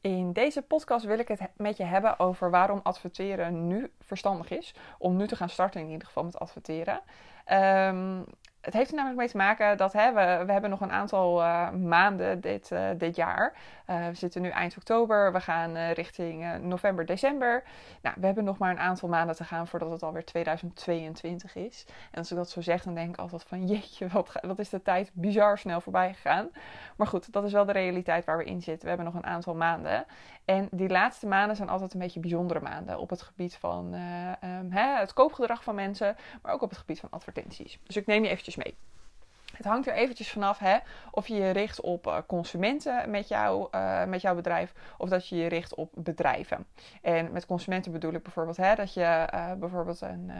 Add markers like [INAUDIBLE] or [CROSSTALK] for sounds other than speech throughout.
In deze podcast wil ik het met je hebben over waarom adverteren nu verstandig is. Om nu te gaan starten in ieder geval met adverteren. Um, het heeft er namelijk mee te maken dat hè, we, we hebben nog een aantal uh, maanden dit, uh, dit jaar. Uh, we zitten nu eind oktober, we gaan richting november, december. Nou, we hebben nog maar een aantal maanden te gaan voordat het alweer 2022 is. En als ik dat zo zeg, dan denk ik altijd van [LAUGHS] jeetje, wat, wat is de tijd bizar snel voorbij gegaan. Maar goed, dat is wel de realiteit waar we in zitten. We hebben nog een aantal maanden. En die laatste maanden zijn altijd een beetje bijzondere maanden op het gebied van um, hè, het koopgedrag van mensen, maar ook op het gebied van advertenties. Dus ik neem je eventjes mee. Het hangt er eventjes vanaf hè, of je je richt op uh, consumenten met, jou, uh, met jouw bedrijf of dat je je richt op bedrijven. En met consumenten bedoel ik bijvoorbeeld hè, dat je uh, bijvoorbeeld een,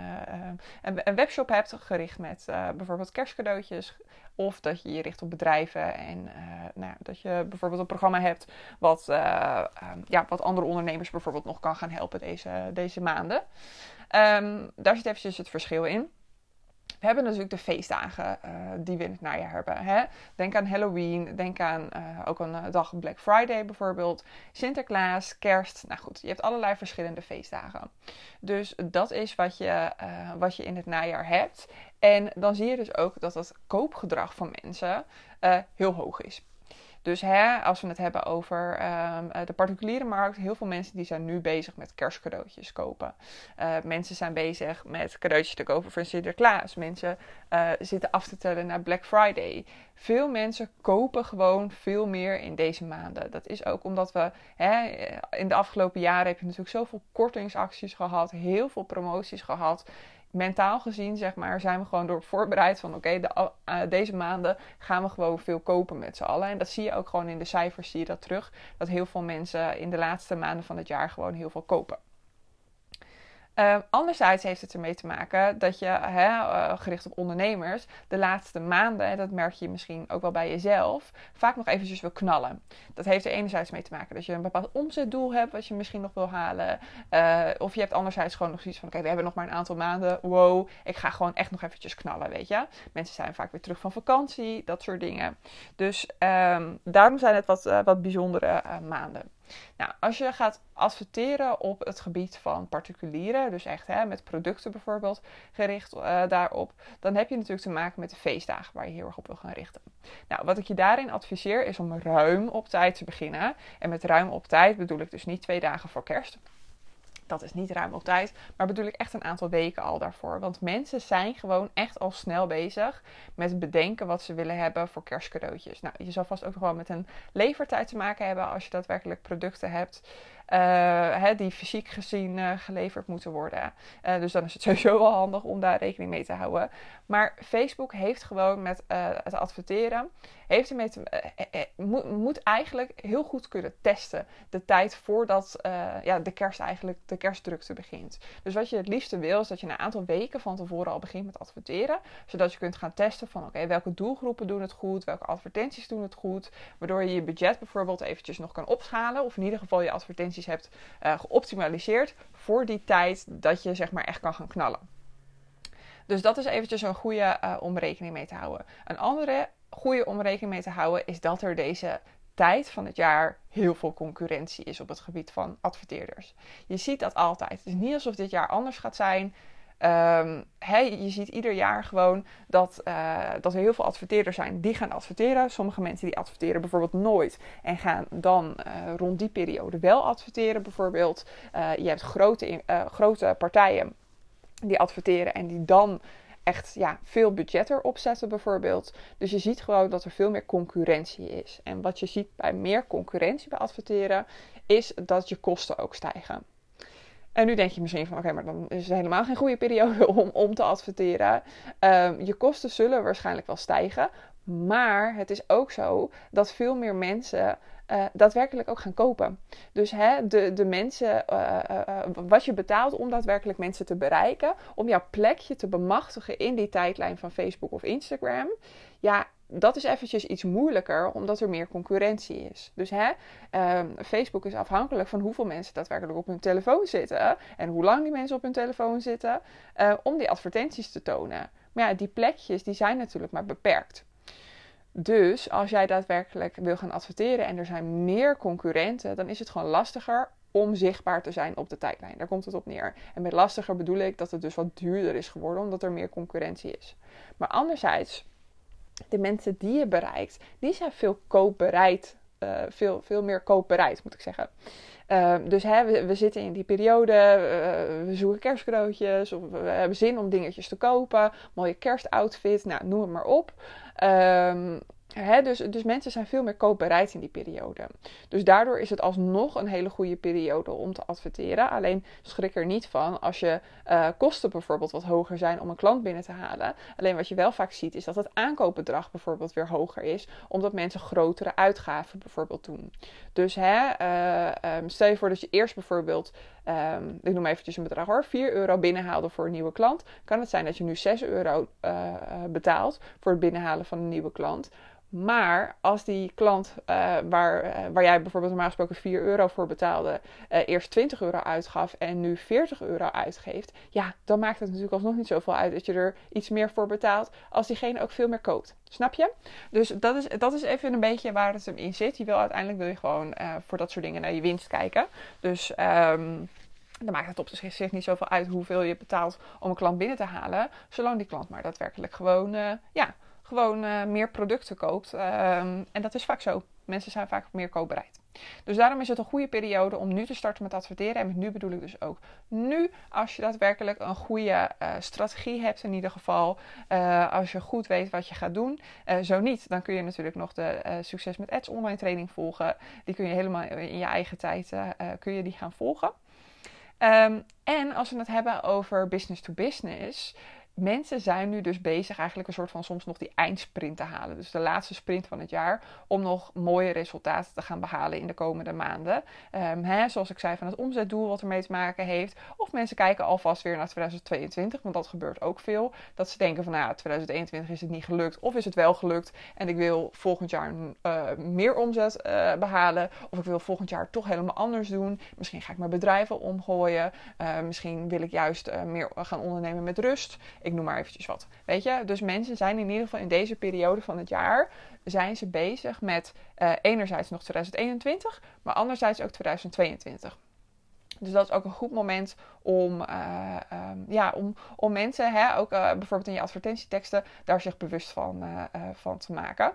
een, een, webshop hebt gericht met bijvoorbeeld kerstcadeautjes. Of dat je je richt op bedrijven en nou, dat je bijvoorbeeld een programma hebt wat, ja, wat andere ondernemers bijvoorbeeld nog kan gaan helpen deze, deze maanden. Um, daar zit eventjes het verschil in. We hebben natuurlijk de feestdagen uh, die we in het najaar hebben. Hè? Denk aan Halloween, denk aan uh, ook een uh, dag Black Friday bijvoorbeeld. Sinterklaas, kerst. Nou goed, je hebt allerlei verschillende feestdagen. Dus dat is wat je, wat je in het najaar hebt. En dan zie je dus ook dat het koopgedrag van mensen heel hoog is. Dus hè, als we het hebben over um, de particuliere markt, heel veel mensen die zijn nu bezig met kerstcadeautjes kopen. Uh, mensen zijn bezig met cadeautjes te kopen voor Sinterklaas. Mensen uh, zitten af te tellen naar Black Friday. Veel mensen kopen gewoon veel meer in deze maanden. Dat is ook omdat we hè, in de afgelopen jaren heb je natuurlijk zoveel kortingsacties gehad, heel veel promoties gehad mentaal gezien, zeg maar, zijn we gewoon door voorbereid van oké, de, uh, deze maanden gaan we gewoon veel kopen met z'n allen. En dat zie je ook gewoon in de cijfers, zie je dat terug. Dat heel veel mensen in de laatste maanden van het jaar gewoon heel veel kopen. Uh, anderzijds heeft het ermee te maken dat je, hè, uh, gericht op ondernemers, de laatste maanden, en dat merk je misschien ook wel bij jezelf, vaak nog eventjes wil knallen. Dat heeft er enerzijds mee te maken dat je een bepaald omzetdoel hebt wat je misschien nog wil halen. Uh, of je hebt anderzijds gewoon nog zoiets van, oké, we hebben nog maar een aantal maanden. Wow, ik ga gewoon echt nog eventjes knallen, weet je. Mensen zijn vaak weer terug van vakantie, dat soort dingen. Dus um, daarom zijn het wat, wat bijzondere maanden. Nou, als je gaat adverteren op het gebied van particulieren, dus echt hè, met producten bijvoorbeeld gericht uh, daarop, dan heb je natuurlijk te maken met de feestdagen waar je heel erg op wil gaan richten. Nou, wat ik je daarin adviseer is om ruim op tijd te beginnen. En met ruim op tijd bedoel ik dus niet twee dagen voor kerst. Dat is niet ruim op tijd, maar bedoel ik echt een aantal weken al daarvoor. Want mensen zijn gewoon echt al snel bezig met bedenken wat ze willen hebben voor kerstcadeautjes. Nou, je zal vast ook nog wel met een levertijd te maken hebben als je daadwerkelijk producten hebt. Uh, hè, die fysiek gezien uh, geleverd moeten worden. Uh, dus dan is het [LAUGHS] sowieso wel handig om daar rekening mee te houden. Maar Facebook heeft gewoon met het adverteren, heeft ermee moet eigenlijk heel goed kunnen testen de tijd voordat ja, de kerst eigenlijk de kerstdrukte begint. Dus wat je het liefste wil is dat je een aantal weken van tevoren al begint met adverteren, zodat je kunt gaan testen van oké, welke doelgroepen doen het goed, welke advertenties doen het goed, waardoor je je budget bijvoorbeeld eventjes nog kan opschalen of in ieder geval je advertenties hebt uh, geoptimaliseerd voor die tijd dat je zeg maar echt kan gaan knallen. Dus dat is eventjes een goede uh, om rekening mee te houden. Een andere goede om rekening mee te houden is dat er deze tijd van het jaar heel veel concurrentie is op het gebied van adverteerders. Je ziet dat altijd. Het is niet alsof dit jaar anders gaat zijn. Um, je ziet ieder jaar gewoon dat, uh, dat er heel veel adverteerders zijn die gaan adverteren. Sommige mensen die adverteren bijvoorbeeld nooit en gaan dan uh, rond die periode wel adverteren. Bijvoorbeeld, uh, je hebt grote, grote partijen die adverteren en die dan echt ja, veel budget erop zetten bijvoorbeeld. Dus je ziet gewoon dat er veel meer concurrentie is. En wat je ziet bij meer concurrentie bij adverteren is dat je kosten ook stijgen. En nu denk je misschien van oké, maar dan is het helemaal geen goede periode [LAUGHS] om, om te adverteren. Um, je kosten zullen waarschijnlijk wel stijgen. Maar het is ook zo dat veel meer mensen uh, daadwerkelijk ook gaan kopen. Dus hè, de, de mensen, uh, uh, wat je betaalt om daadwerkelijk mensen te bereiken, om jouw plekje te bemachtigen in die tijdlijn van Facebook of Instagram. Ja, dat is eventjes iets moeilijker, omdat er meer concurrentie is. Dus hè, um, Facebook is afhankelijk van hoeveel mensen daadwerkelijk op hun telefoon zitten en hoe lang die mensen op hun telefoon zitten, uh, om die advertenties te tonen. Maar ja, die plekjes die zijn natuurlijk maar beperkt. Dus als jij daadwerkelijk wil gaan adverteren en er zijn meer concurrenten, dan is het gewoon lastiger om zichtbaar te zijn op de tijdlijn. Daar komt het op neer. En met lastiger bedoel ik dat het dus wat duurder is geworden omdat er meer concurrentie is. Maar anderzijds, de mensen die je bereikt, die zijn veel koopbereid. Uh, veel, veel meer koopbereid, moet ik zeggen. Uh, dus hè, we, we, zitten in die periode, uh, we zoeken kerstcadeautjes of we hebben zin om dingetjes te kopen, mooie kerstoutfit, nou, noem het maar op. Um, dus, dus mensen zijn veel meer koopbereid in die periode. Dus daardoor is het alsnog een hele goede periode om te adverteren. Alleen schrik er niet van als je uh, kosten bijvoorbeeld wat hoger zijn om een klant binnen te halen. Alleen wat je wel vaak ziet is dat het aankoopbedrag bijvoorbeeld weer hoger is. Omdat mensen grotere uitgaven bijvoorbeeld doen. Dus uh, um, stel je voor dat je eerst bijvoorbeeld Um, ik noem eventjes een bedrag hoor, 4 euro binnenhaalde voor een nieuwe klant. Kan het zijn dat je nu 6 euro uh, betaalt voor het binnenhalen van een nieuwe klant. Maar als die klant uh, waar, waar jij bijvoorbeeld normaal gesproken 4 euro voor betaalde, eerst 20 euro uitgaf en nu 40 euro uitgeeft, ja, dan maakt het natuurlijk alsnog niet zoveel uit dat je er iets meer voor betaalt als diegene ook veel meer koopt. Snap je? Dus dat is, dat is even een beetje waar het hem in zit. Je wil uiteindelijk wil je gewoon voor dat soort dingen naar je winst kijken. Dus um, dan maakt het op zich niet zoveel uit hoeveel je betaalt om een klant binnen te halen, zolang die klant maar daadwerkelijk gewoon, ja gewoon uh, meer producten koopt. Um, en dat is vaak zo. Mensen zijn vaak meer koopbereid. Dus daarom is het een goede periode om nu te starten met adverteren. En met nu bedoel ik dus ook nu, als je daadwerkelijk een goede uh, strategie hebt, in ieder geval. Uh, als je goed weet wat je gaat doen. Uh, zo niet, dan kun je natuurlijk nog de Succes met Ads online training volgen. Die kun je helemaal in je eigen tijd kun je die gaan volgen. Um, en als we het hebben over business to business, mensen zijn nu dus bezig eigenlijk een soort van soms nog die eindsprint te halen. Dus de laatste sprint van het jaar. Om nog mooie resultaten te gaan behalen in de komende maanden. Um, hè, zoals ik zei van het omzetdoel wat ermee te maken heeft. Of mensen kijken alvast weer naar 2022. Want dat gebeurt ook veel. Dat ze denken van nou ja, 2021 is het niet gelukt. Of is het wel gelukt. En ik wil volgend jaar uh, meer omzet uh, behalen. Of ik wil volgend jaar toch helemaal anders doen. Misschien ga ik mijn bedrijven omgooien. Uh, misschien wil ik juist meer gaan ondernemen met rust ik noem maar eventjes wat. Weet je, dus mensen zijn in ieder geval in deze periode van het jaar zijn ze bezig met uh, enerzijds nog 2021, maar anderzijds ook 2022. Dus dat is ook een goed moment om, uh, um, ja, om, om mensen, hè, ook uh, bijvoorbeeld in je advertentieteksten, daar zich bewust van, van te maken.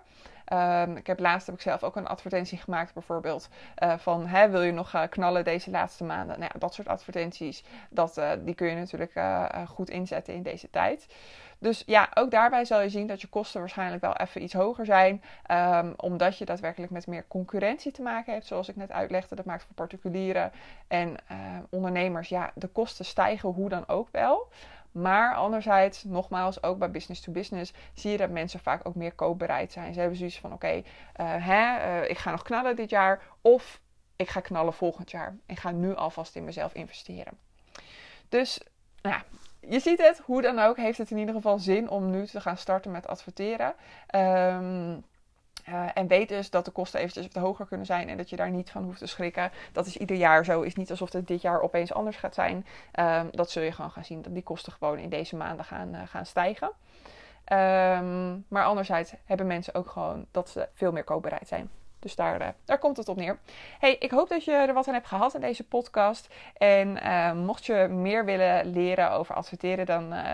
Um, ik heb laatst heb ik zelf ook een advertentie gemaakt, bijvoorbeeld uh, van hè, wil je nog uh, knallen deze laatste maanden? Nou ja, dat soort advertenties, dat, uh, die kun je natuurlijk goed inzetten in deze tijd. Dus ja, ook daarbij zal je zien dat je kosten waarschijnlijk wel even iets hoger zijn. Um, omdat je daadwerkelijk met meer concurrentie te maken hebt. Zoals ik net uitlegde, dat maakt voor particulieren en ondernemers. Ja, de kosten stijgen hoe dan ook wel. Maar anderzijds, nogmaals, ook bij business to business zie je dat mensen vaak ook meer koopbereid zijn. Ze hebben zoiets van: oké, okay, uh, uh, ik ga nog knallen dit jaar. Of ik ga knallen volgend jaar. Ik ga nu alvast in mezelf investeren. Dus, nou je ziet het. Hoe dan ook heeft het in ieder geval zin om nu te gaan starten met adverteren. Um, uh, en weet dus dat de kosten eventjes wat hoger kunnen zijn en dat je daar niet van hoeft te schrikken. Dat is ieder jaar zo. Is niet alsof het dit jaar opeens anders gaat zijn. Um, dat zul je gewoon gaan zien dat die kosten gewoon in deze maanden gaan, uh, gaan stijgen. Um, maar anderzijds hebben mensen ook gewoon dat ze veel meer koopbereid zijn. Dus daar, uh, daar komt het op neer. Hey, ik hoop dat je er wat aan hebt gehad in deze podcast. En uh, mocht je meer willen leren over adverteren, dan, uh,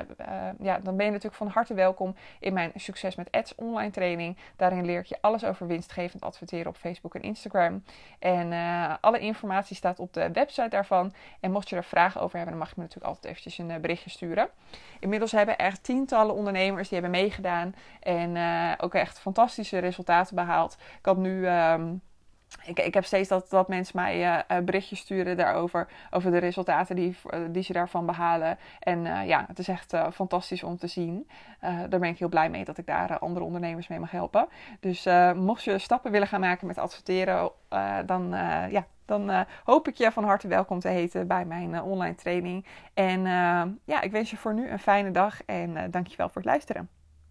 ja, dan ben je natuurlijk van harte welkom in mijn Succes met Ads online training. Daarin leer ik je alles over winstgevend adverteren op Facebook en Instagram. En alle informatie staat op de website daarvan. En mocht je er vragen over hebben, dan mag je me natuurlijk altijd eventjes een berichtje sturen. Inmiddels hebben er tientallen ondernemers die hebben meegedaan. En ook echt fantastische resultaten behaald. Ik had nu Ehm, ik, ik, heb steeds dat, dat mensen mij uh, berichtjes sturen daarover. Over de resultaten die, uh, die ze daarvan behalen. En ja, het is echt fantastisch om te zien. daar ben ik heel blij mee dat ik daar andere ondernemers mee mag helpen. Dus mocht je stappen willen gaan maken met adverteren, dan, ja, dan hoop ik je van harte welkom te heten bij mijn online training. En ja, ik wens je voor nu een fijne dag en dankjewel voor het luisteren.